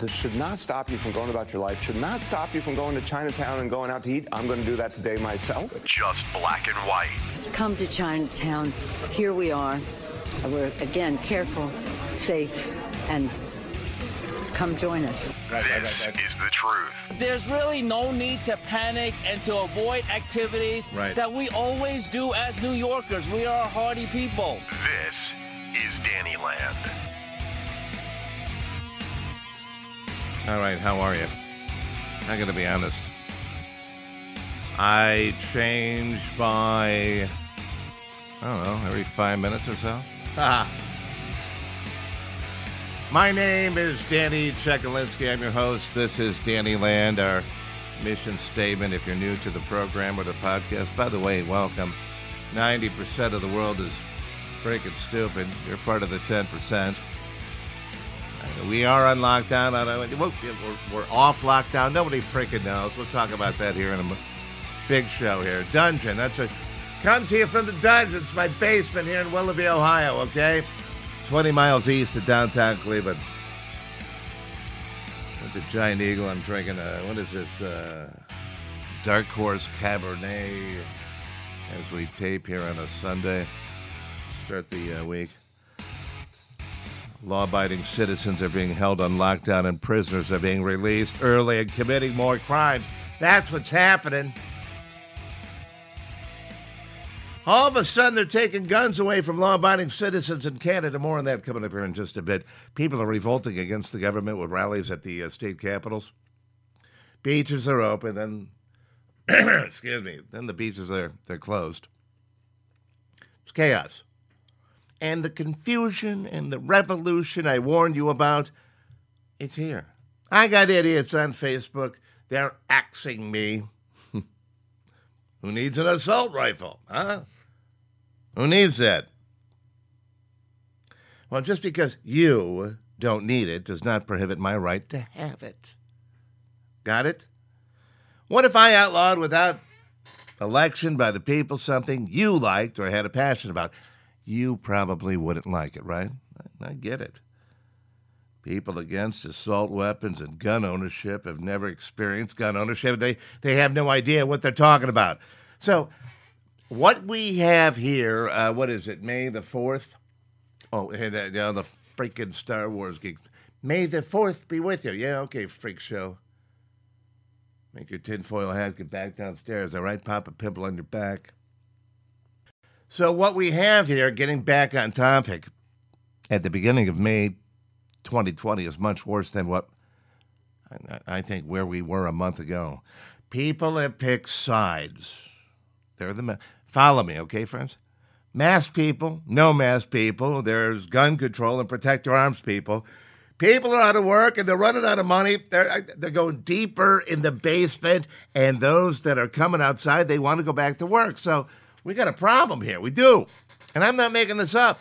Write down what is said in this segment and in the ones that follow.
this should not stop you from going about your life, should not stop you from going to Chinatown and going out to eat. I'm going to do that today myself. Just black and white. Come to Chinatown. Here we are. We're, again, careful, safe, and come join us. This is the truth. There's really no need to panic and to avoid activities Right. that we always do as New Yorkers. We are hardy people. This is Danny Land. All right, how are you? I got to be honest. I change by, I don't know, every five minutes or so. My name is Danny Chekalinsky. I'm your host. This is Danny Land, our mission statement. If you're new to the program or the podcast, by the way, welcome. 90% of the world is freaking stupid. You're part of the 10%. We are on lockdown. We're, off lockdown. Nobody freaking knows. We'll talk about that here in a big show here. Dungeon. That's what. Come to you from the dungeon. It's my basement here in Willoughby, Ohio. Okay, 20 miles east of downtown Cleveland. With the Giant Eagle, I'm drinking a what is this? Uh, Dark Horse Cabernet. As we tape here on a Sunday, start the uh, week. Law abiding citizens are being held on lockdown and prisoners are being released early and committing more crimes. That's what's happening. All of a sudden, they're taking guns away from law abiding citizens in Canada. More on that coming up here in just a bit. People are revolting against the government with rallies at the uh, state capitals. Beaches are open, and excuse me, then the beaches are they're closed. It's chaos and the confusion and the revolution I warned you about, it's here. I got idiots on Facebook. They're axing me. Who needs an assault rifle, huh? Who needs that? Well, just because you don't need it does not prohibit my right to have it. Got it? What if I outlawed without election by the people something you liked or had a passion about? You probably wouldn't like it, right? I, I get it. People against assault weapons and gun ownership have never experienced gun ownership. They, they have no idea what they're talking about. So, what we have here, uh, what is it, May the 4th? Oh, and, uh, you know, the freaking Star Wars geeks. May the 4th be with you. Yeah, okay, freak show. Make your tinfoil hat, get back downstairs, all right? Pop a pimple on your back. So, what we have here, getting back on topic, at the beginning of May 2020 is much worse than what I- think where we were a month ago. People have picked sides. They're the ma- follow me, okay, friends? Masked people, no masked people. There's gun control and protect your arms people. People are out of work and they're running out of money. They're they're going deeper in the basement, and those that are coming outside, they want to go back to work. So we got a problem here. We do, and I'm not making this up.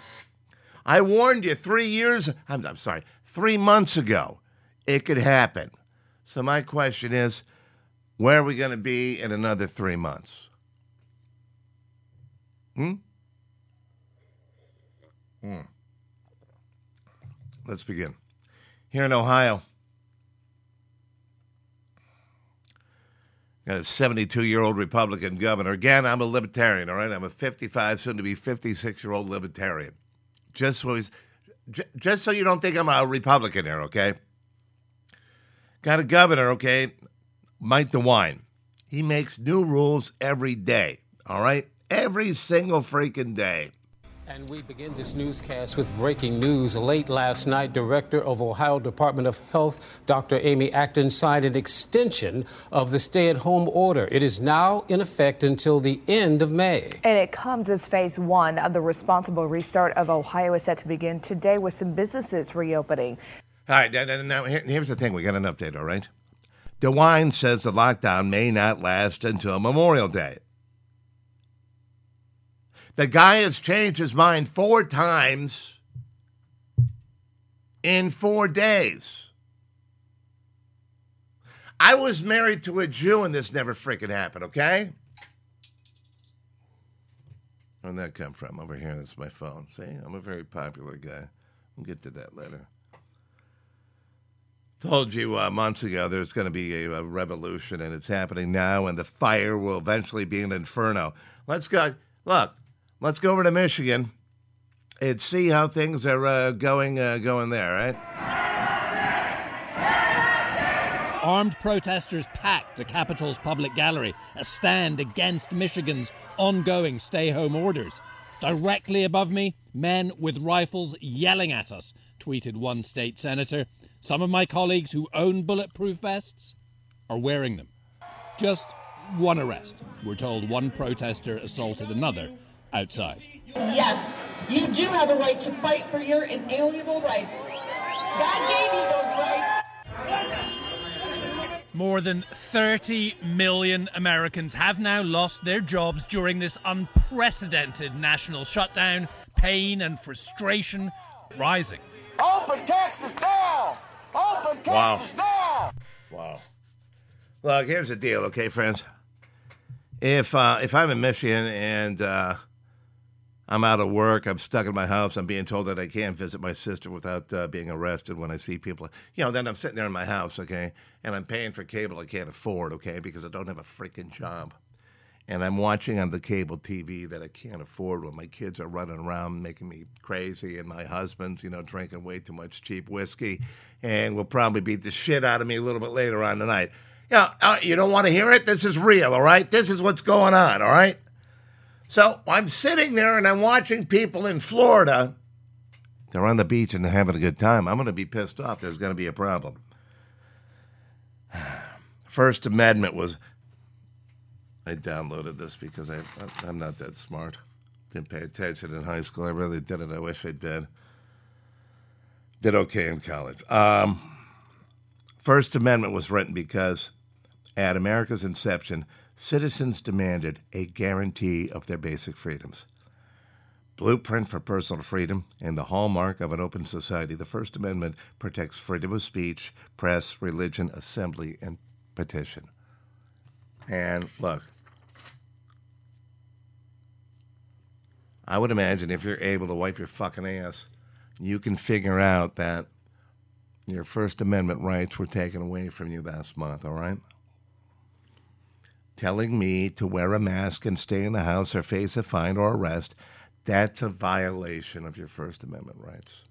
I warned you three years. I'm, I'm sorry, three months ago, it could happen. So my question is, where are we going to be in another three months? Hmm. Hmm. Let's begin. Here in Ohio, a 72 year old Republican governor. Again, I'm a libertarian, all right? I'm a 55, soon to be 56 year old libertarian. Just so, just so you don't think I'm a Republican here, okay? Got a governor, okay? Mike DeWine. He makes new rules every day, all right? Every single freaking day. And we begin this newscast with breaking news. Late last night, Director of Ohio Department of Health, Dr. Amy Acton, signed an extension of the stay at home order. It is now in effect until the end of May. And it comes as phase one of the responsible restart of Ohio is set to begin today with some businesses reopening. All right, now, now, now here- here's the thing. We got an update, all right? DeWine says the lockdown may not last until Memorial Day. The guy has changed his mind four times in four days. I was married to a Jew and this never freaking happened, okay? Where'd that come from? Over here, that's my phone. See, I'm a very popular guy. We'll get to that later. Told you uh, months ago there's going to be a, a revolution, and it's happening now, and the fire will eventually be an inferno. Let's go. Look, let's go over to Michigan and see how things are uh, going uh, going there, right? Armed protesters packed the Capitol's public gallery, a stand against Michigan's ongoing stay home orders. Directly above me, men with rifles yelling at us, tweeted one state senator. Some of my colleagues who own bulletproof vests are wearing them. Just one arrest. We're told one protester assaulted another outside. Yes, you do have a right to fight for your inalienable rights. God gave you those rights. More than 30 million Americans have now lost their jobs during this unprecedented national shutdown. Pain and frustration rising. Open Texas now! Open Texas now! Wow. Look, here's the deal, okay, friends. If uh, if I'm in Michigan and uh, I'm out of work, I'm stuck in my house, I'm being told that I can't visit my sister without uh, being arrested when I see people, you know, then I'm sitting there in my house, okay, and I'm paying for cable I can't afford, okay, because I don't have a freaking job. And I'm watching on the cable TV that I can't afford when my kids are running around making me crazy, and my husband's, you know, drinking way too much cheap whiskey, and will probably beat the shit out of me a little bit later on tonight. Yeah, uh, you don't want to hear it? This is real, all right? This is what's going on, all right? So I'm sitting there and I'm watching people in Florida. They're on the beach and they're having a good time. I'm going to be pissed off. There's going to be a problem. First Amendment was. I downloaded this because I, I'm not that smart. Didn't pay attention in high school. I really didn't. I wish I did. Did okay in college. Um, First Amendment was written because at America's inception, citizens demanded a guarantee of their basic freedoms. Blueprint for personal freedom and the hallmark of an open society, the First Amendment protects freedom of speech, press, religion, assembly, and petition. And look, I would imagine if you're able to wipe your fucking ass, you can figure out that your First Amendment rights were taken away from you last month, all right? Telling me to wear a mask and stay in the house or face a fine or arrest, that's a violation of your First Amendment rights.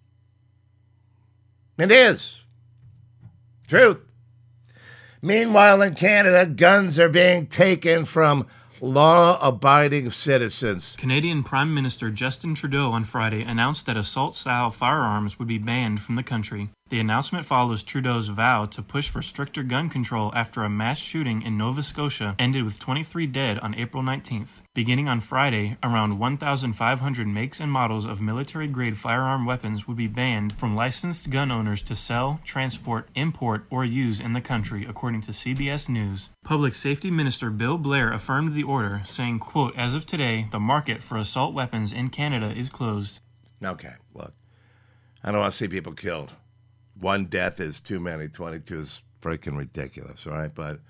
It is. Truth. Meanwhile, in Canada, guns are being taken from law abiding citizens. Canadian Prime Minister Justin Trudeau on Friday announced that assault style firearms would be banned from the country. The announcement follows Trudeau's vow to push for stricter gun control after a mass shooting in Nova Scotia ended with 23 dead on April 19th. Beginning on Friday, around 1,500 makes and models of military grade firearm weapons would be banned from licensed gun owners to sell, transport, import, or use in the country, according to CBS News. Public Safety Minister Bill Blair affirmed the order, saying, quote, As of today, the market for assault weapons in Canada is closed. Okay, look, I don't want to see people killed one death is too many. 22 is freaking ridiculous, all right? But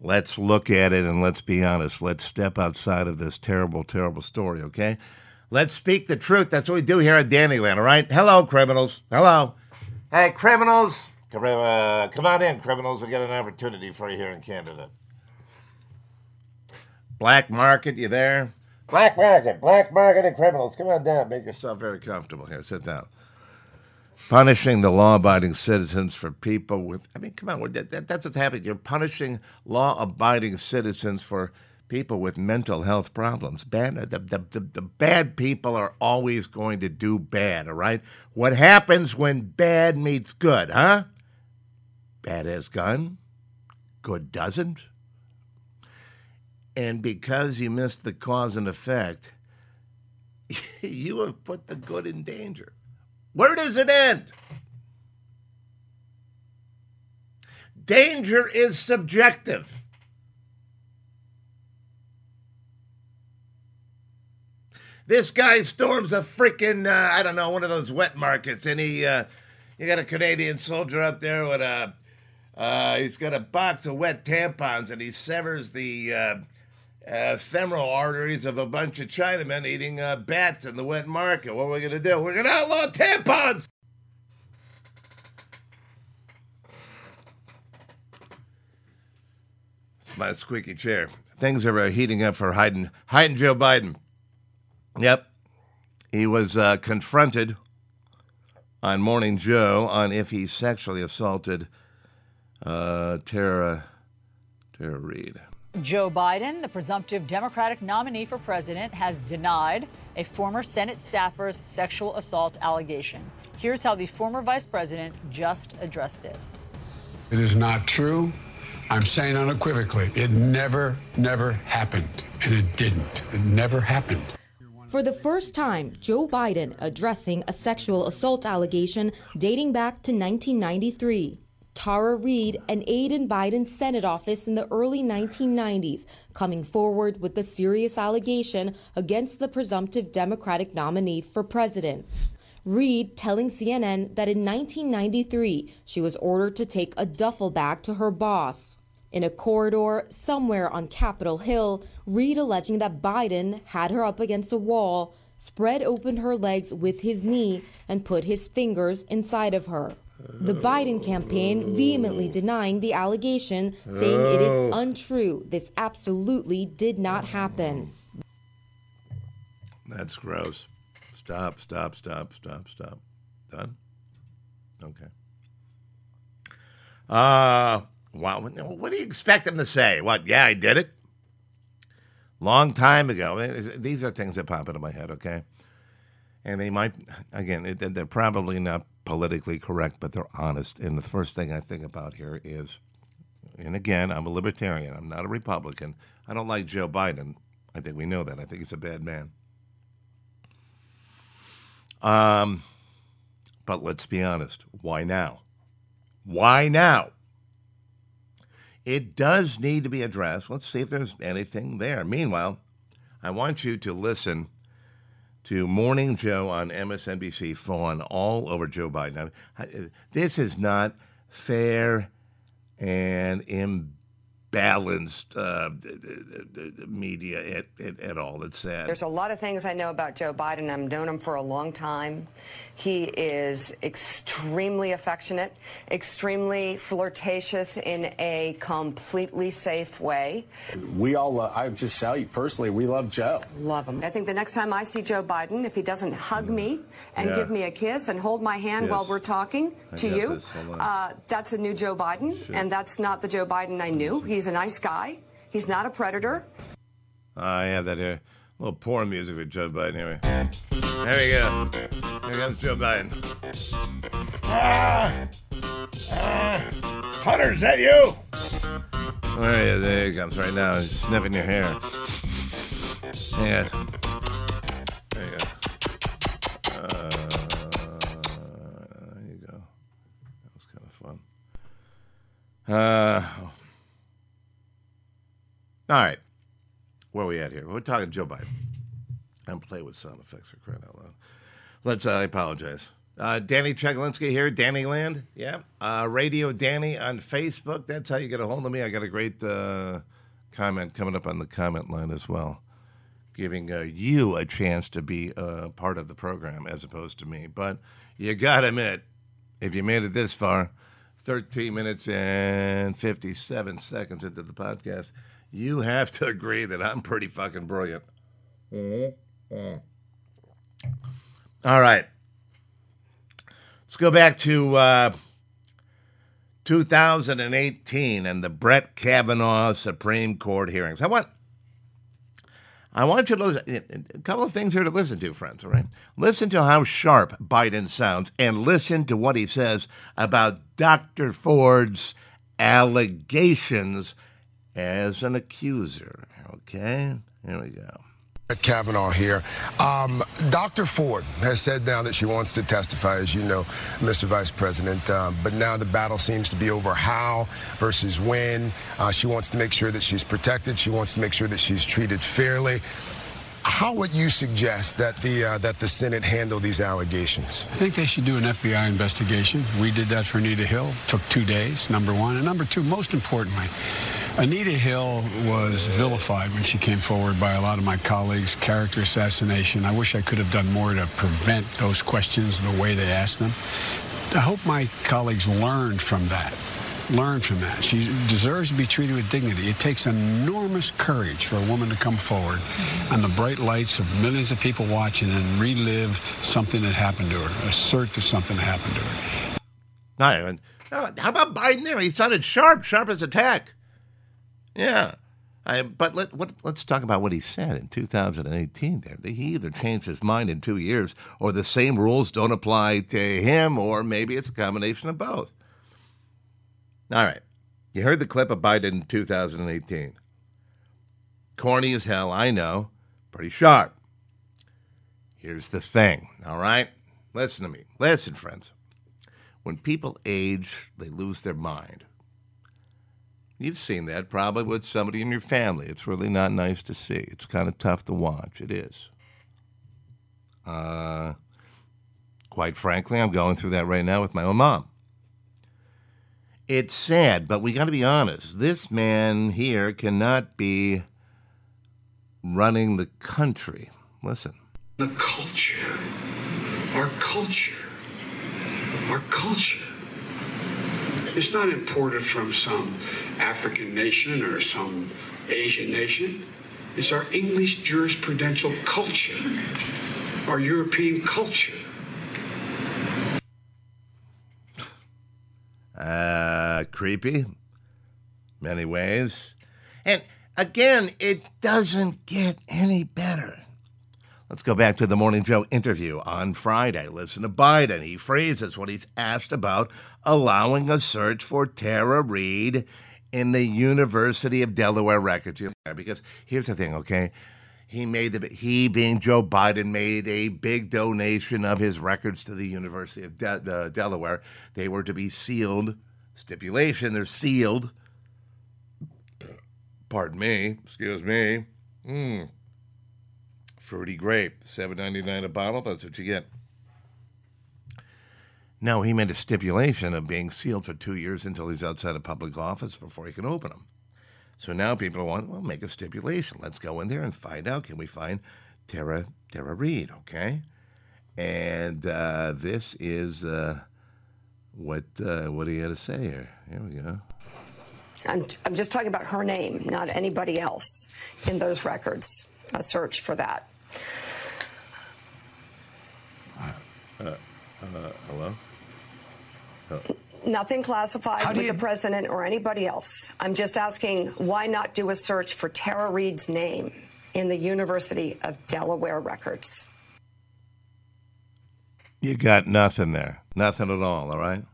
let's look at it and let's be honest. Let's step outside of this terrible, terrible story, okay? Let's speak the truth. That's what we do here at Dannyland, all right? Hello, criminals. Hello. Hey, criminals. Come, uh, come on in, criminals. We got an opportunity for you here in Canada. Black market, you there? Black market, black market and criminals. Come on down. Make yourself very comfortable here. Sit down punishing the law-abiding citizens for people with. I mean, come on, that, that, that's what's happening. You're punishing law-abiding citizens for people with mental health problems. Bad, the, the, the, the, bad people are always going to do bad. All right. What happens when bad meets good, huh? Bad has gun, good doesn't. And because you missed the cause and effect, you have put the good in danger. Where does it end? Danger is subjective. This guy storms a freaking, uh, I don't know, one of those wet markets, and he, uh, you got a Canadian soldier up there with a, uh, he's got a box of wet tampons, and he severs the, uh, femoral arteries of a bunch of Chinamen eating uh, bats in the wet market. What are we going to do? We're going to outlaw tampons! My squeaky chair. Things are uh, heating up for Hayden. Hayden Joe Biden. Yep. He was uh, confronted on Morning Joe on if he sexually assaulted uh, Tara, Tara Reade. Joe Biden, the presumptive Democratic nominee for president, has denied a former Senate staffer's sexual assault allegation. Here's how the former vice president just addressed it. It is not true. I'm saying unequivocally, it never, never happened. And it didn't. It never happened. For the first time, Joe Biden addressing a sexual assault allegation dating back to 1993. Tara Reade, an aide in Biden's Senate office in the early 1990s, coming forward with the serious allegation against the presumptive Democratic nominee for president. Reade telling CNN that in 1993 she was ordered to take a duffel bag to her boss. In a corridor somewhere on Capitol Hill, Reade alleging that Biden had her up against a wall, spread open her legs with his knee, and put his fingers inside of her. The Biden campaign vehemently denying the allegation, saying it is untrue. This absolutely did not happen. That's gross. Stop, stop, stop, stop, stop. Done? Okay. Uh, wow. What do you expect them to say? What? Yeah, I did it? Long time ago. These are things that pop into my head, okay? And they might, again, they're probably not politically correct, but they're honest. And the first thing I think about here is, and again, I'm a libertarian, I'm not a Republican. I don't like Joe Biden. I think we know that. I think he's a bad man. Um, but let's be honest. Why now? Why now? It does need to be addressed. Let's see if there's anything there. Meanwhile, I want you to listen to Morning Joe on MSNBC fawn all over Joe Biden. This is not fair and imbalanced balanced uh, media at, at, at, all. It's sad. There's a lot of things I know about Joe Biden. I've known him for a long time. He is extremely affectionate, extremely flirtatious in a completely safe way. We all, uh, I just tell you personally, we love Joe. Love him. I think the next time I see Joe Biden, if he doesn't hug me and yeah. give me a kiss and hold my hand yes. while we're talking I to you, uh, that's a new Joe Biden, and that's not the Joe Biden I knew. He's a nice guy. He's not a predator. I have that here. A little porn music for Joe Biden here. There we go. Here comes Joe Biden. Ah! Ah! Hunter, is that you? There he is. There he comes right now. He's sniffing your hair. Yeah. There you go. Uh, there you go. That was kind of fun. Uh, all right. Where are we at here? We're talking Joe Biden. I'm playing with sound effects for crying out loud. Let's, uh, I apologize. Uh, Danny Cheglinski here, Danny Land. Yeah. Uh, Radio Danny on Facebook. That's how you get a hold of me. I got a great uh, comment coming up on the comment line as well, giving uh, you a chance to be uh, part of the program as opposed to me. But you got to admit, if you made it this far, 13 minutes and 57 seconds into the podcast, you have to agree that I'm pretty fucking brilliant. Mm-hmm. Mm. All right. Let's go back to uh, 2018 and the Brett Kavanaugh Supreme Court hearings. I want. I want you to listen. A couple of things here to listen to, friends, all right? Listen to how sharp Biden sounds and listen to what he says about Dr. Ford's allegations as an accuser. Okay, here we go. Kavanaugh here. Um, Dr. Ford has said now that she wants to testify, as you know, Mr. Vice President. Uh, but now the battle seems to be over how versus when. Uh, she wants to make sure that she's protected. She wants to make sure that she's treated fairly. How would you suggest that the uh, that the Senate handle these allegations? I think they should do an FBI investigation. We did that for Anita Hill. Took two days. Number one, and number two, most importantly. Anita Hill was vilified when she came forward by a lot of my colleagues. Character assassination. I wish I could have done more to prevent those questions the way they asked them. I hope my colleagues learned from that learn from that. She deserves to be treated with dignity. It takes enormous courage for a woman to come forward on the bright lights of millions of people watching and relive something that happened to her, assert that something happened to her. Not even. Uh, how about Biden there? He sounded sharp, sharp as a tack. Yeah. I, but let, what, let's talk about what he said in 2018 there. He either changed his mind in two years or the same rules don't apply to him, or maybe it's a combination of both. All right. You heard the clip of Biden in 2018. Corny as hell, I know. Pretty sharp. Here's the thing, all right? Listen to me. Listen, friends. When people age, they lose their mind. You've seen that probably with somebody in your family. It's really not nice to see. It's kind of tough to watch. It is. Uh, quite frankly, I'm going through that right now with my own mom. It's sad, but we got to be honest. This man here cannot be running the country. Listen. The culture, our culture, our culture is not imported from some African nation or some Asian nation. It's our English jurisprudential culture, our European culture. Uh, creepy, many ways. And again, it doesn't get any better. Let's go back to the Morning Joe interview on Friday. Listen to Biden. He phrases what he's asked about allowing a search for Tara Reade in the University of Delaware records. Because here's the thing, okay? He made the he being Joe Biden made a big donation of his records to the University of De- uh, Delaware. They were to be sealed. Stipulation: they're sealed. Pardon me. Excuse me. Hmm. Fruity grape, seven ninety nine a bottle. That's what you get. No, he made a stipulation of being sealed for two years until he's outside of public office before he can open them. So now people want, well, make a stipulation. Let's go in there and find out. Can we find Tara Tara Reade? Okay, and uh, this is uh, what uh, what he had to say here. Here we go. I'm, I'm just talking about her name, not anybody else in those records. A search for that. Uh, hello. Oh. Nothing classified with the president or anybody else. I'm just asking why not do a search for Tara Reade's name in the University of Delaware records? You got nothing there. Nothing at all, all right?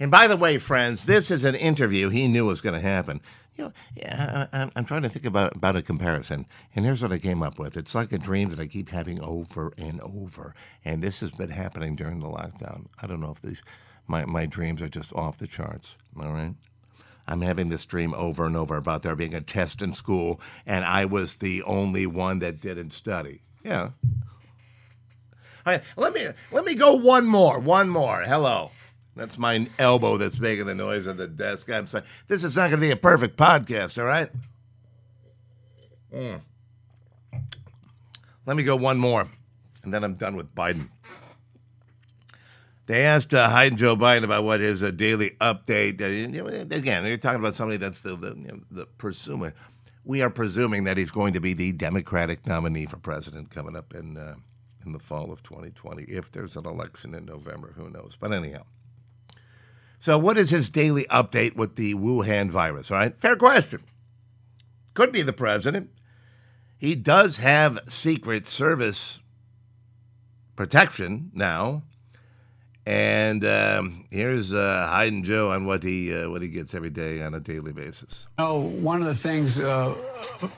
And by the way, friends, this is an interview he knew was going to happen. You know, yeah, I, I'm trying to think about, about a comparison, and here's what I came up with. It's like a dream that I keep having over and over, and this has been happening during the lockdown. I don't know if these my, my dreams are just off the charts, all right? I'm having this dream over and over about there being a test in school, and I was the only one that didn't study. Yeah. All right, let me let me go one more, one more. Hello. That's my elbow that's making the noise on the desk. I'm sorry. This is not going to be a perfect podcast, all right? Mm. Let me go one more, and then I'm done with Biden. They asked uh, Hyde and Joe Biden about what his uh, daily update. Uh, again, they're talking about somebody that's the, the, you know, the presuming. We are presuming that he's going to be the Democratic nominee for president coming up in uh, in the fall of 2020. If there's an election in November, who knows? But anyhow. So, what is his daily update with the Wuhan virus? All right, fair question. Could be the president. He does have Secret Service protection now. And um, here's uh, Hyde and Joe on what he uh, what he gets every day on a daily basis. Oh, one of the things uh,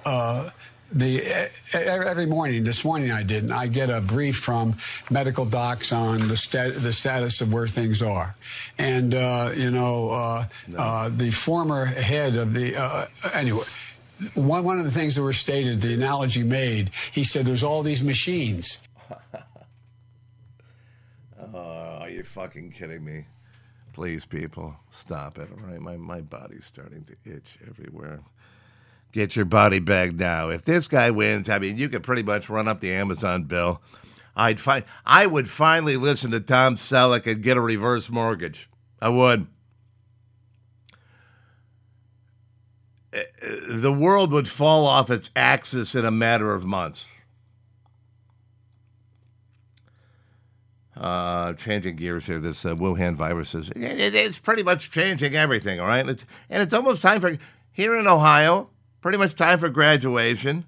uh the every morning. This morning I did. I get a brief from medical docs on the stat, the status of where things are, and uh, you know uh, no. uh, the former head of the uh, anyway. One one of the things that were stated, the analogy made, he said, "There's all these machines." oh, are you fucking kidding me? Please, people, stop it. All right, my my body's starting to itch everywhere get your body bag now. If this guy wins, I mean, you could pretty much run up the Amazon bill. I'd find I would finally listen to Tom Selleck and get a reverse mortgage. I would. the world would fall off its axis in a matter of months. Uh, changing gears here. This uh, Wuhan virus is it, it's pretty much changing everything. All right, it's, and it's almost time for here in Ohio. Pretty much time for graduation.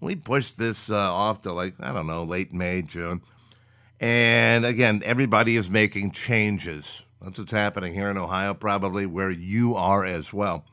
We pushed this uh, off to like I don't know, late May, June, and again, everybody is making changes. That's what's happening here in Ohio, probably where you are as well.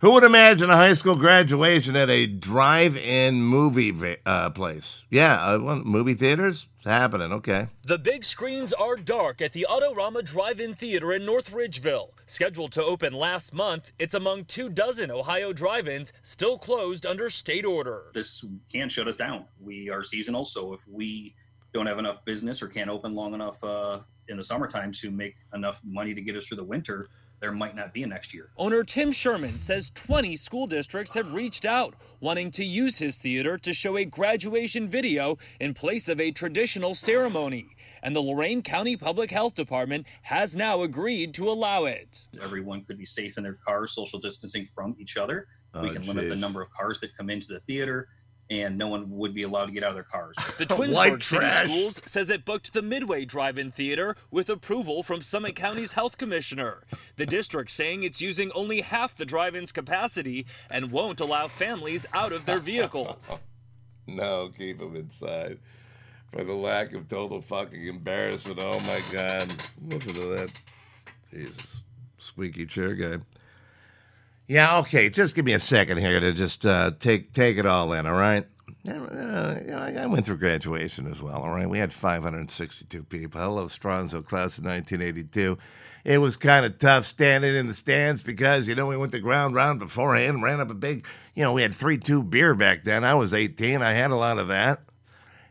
Who would imagine a high school graduation at a drive-in movie uh, place? Yeah, uh, movie theaters. It's happening. Okay. The big screens are dark at the Autorama Drive-In Theater in North Ridgeville. Scheduled to open last month, it's among two dozen Ohio drive-ins still closed under state order. This can shut us down. We are seasonal, so if we don't have enough business or can't open long enough uh, in the summertime to make enough money to get us through the winter, there might not be a next year. Owner Tim Sherman says 20 school districts have reached out wanting to use his theater to show a graduation video in place of a traditional ceremony. And the Lorain County Public Health Department has now agreed to allow it. Everyone could be safe in their cars, social distancing from each other. Oh, we ah, can geez. limit the number of cars that come into the theater and no one would be allowed to get out of their cars. The oh, Twinsburg City Schools says it booked the Midway Drive-In Theater with approval from Summit County's health commissioner. The district saying it's using only half the drive-in's capacity and won't allow families out of their vehicles. no, keep them inside. For the lack of total fucking embarrassment. Oh my God. Listen to that. Jesus. Squeaky chair guy. Yeah, okay. Just give me a second here to just uh, take take it all in. All right. Uh, I went through graduation as well. All right. We had 562 people. Hello, Stronzo class of 1982. It was kind of tough standing in the stands because you know we went the ground round beforehand, ran up a big. You know, we had three two beer back then. I was 18. I had a lot of that.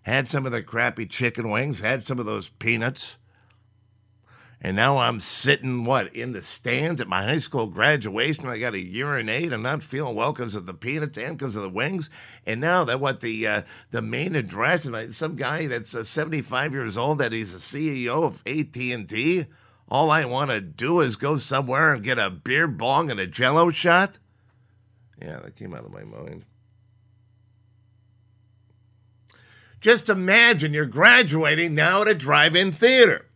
Had some of the crappy chicken wings. Had some of those peanuts. And now I'm sitting, what, in the stands at my high school graduation. I got to urinate. I'm not feeling well because of the peanuts and because of the wings. And now that what the uh, the main address, and some guy that's uh, 75 years old, that he's a CEO of AT&T. All I want to do is go somewhere and get a beer bong and a jello shot. Yeah, that came out of my mind. Just imagine you're graduating now at a drive-in theater.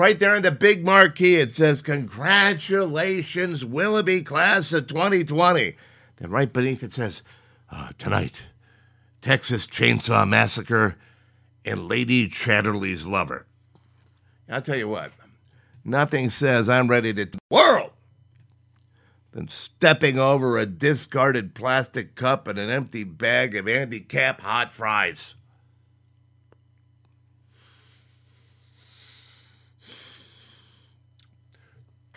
Right there in the big marquee, it says, Congratulations, Willoughby class of 2020. Then right beneath it says, uh, Tonight, Texas Chainsaw Massacre and Lady Chatterley's Lover. I'll tell you what, nothing says I'm ready to world than stepping over a discarded plastic cup and an empty bag of Andy Capp hot fries.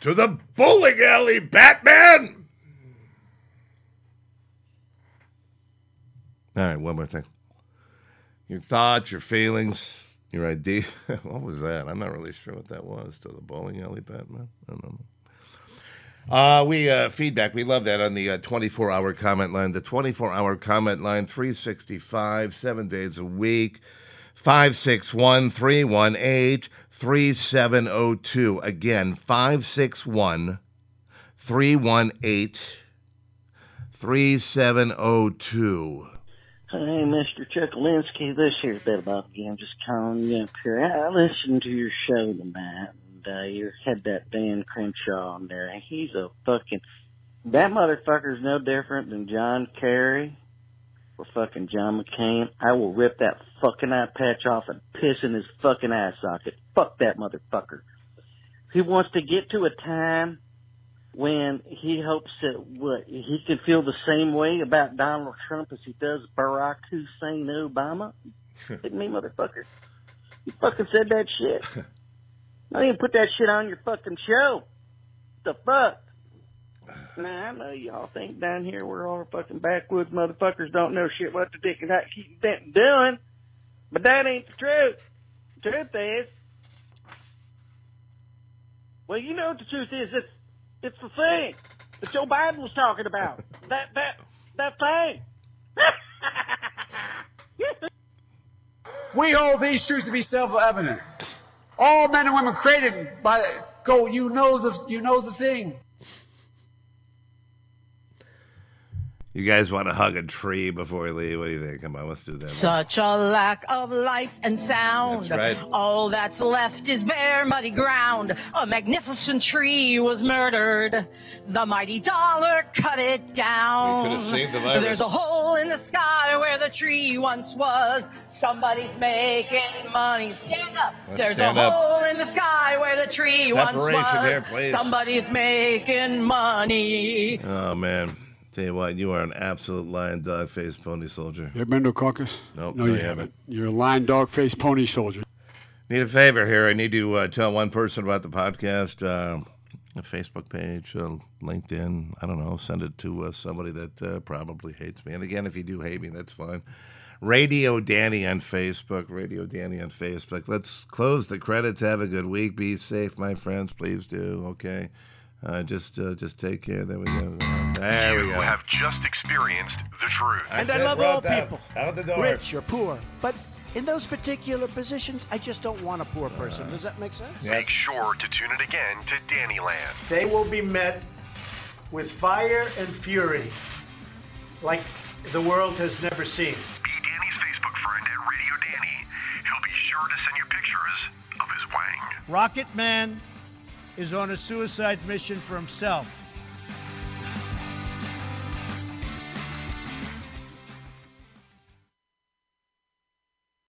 To the bowling alley, Batman! All right, one more thing. Your thoughts, your feelings, your idea. what was that? I'm not really sure what that was. To the bowling alley, Batman? I don't know. Uh, we uh, feedback. We love that on the 24 uh, hour comment line. The 24 hour comment line, 365, seven days a week. 561 318 3702. Again, 561 318 3702. Hey, Mr. Chuckalinsky, this here's Bill Bucky. I'm just calling you up here. I listened to your show tonight, and uh, you had that Dan Crenshaw on there, he's a fucking. That motherfucker's no different than John Kerry or fucking John McCain. I will rip that fucking eye patch off and piss in his fucking eye socket. Fuck that motherfucker. He wants to get to a time when he hopes that what he can feel the same way about Donald Trump as he does Barack Hussein Obama. Hit me, motherfucker. You fucking said that shit. I didn't put that shit on your fucking show. The fuck? Now I know y'all think down here we're all fucking backwoods motherfuckers don't know shit what the dick and that keep doing, but that ain't the truth. The truth is, well, you know what the truth is. It's it's the thing that Joe Biden was talking about. that that that thing. we hold these truths to be self-evident. All men and women created by go. You know the you know the thing. You guys want to hug a tree before we leave? What do you think? Come on, let's do that. Such a lack of life and sound. That's right. All that's left is bare, muddy ground. A magnificent tree was murdered. The mighty dollar cut it down. We could have saved the virus. There's a hole in the sky where the tree once was. Somebody's making money. Stand up. Let's There's stand a up. hole in the sky where the tree once was. Here, please. Somebody's making money. Oh man, tell you what, you are an absolute lion dog faced pony soldier. You ever been to a caucus? Nope, No, no, you you haven't. You're a lion dog faced pony soldier. Need a favor here. I need to uh, tell one person about the podcast, uh, a Facebook page, uh, LinkedIn. I don't know. Send it to uh, somebody that uh, probably hates me. And again, if you do hate me, that's fine. Radio Danny on Facebook. Radio Danny on Facebook. Let's close the credits. Have a good week. Be safe, my friends. Please do. Okay. Uh, just, uh, just take care. There we go. There we you go. have just experienced the truth. And That's I love all out the- people, out the door. rich or poor. But in those particular positions, I just don't want a poor Uh, person. Does that make sense? Make sure to tune in again to Danny Land. They will be met with fire and fury like the world has never seen. Be Danny's Facebook friend at Radio Danny. He'll be sure to send you pictures of his wang. Rocket Man is on a suicide mission for himself.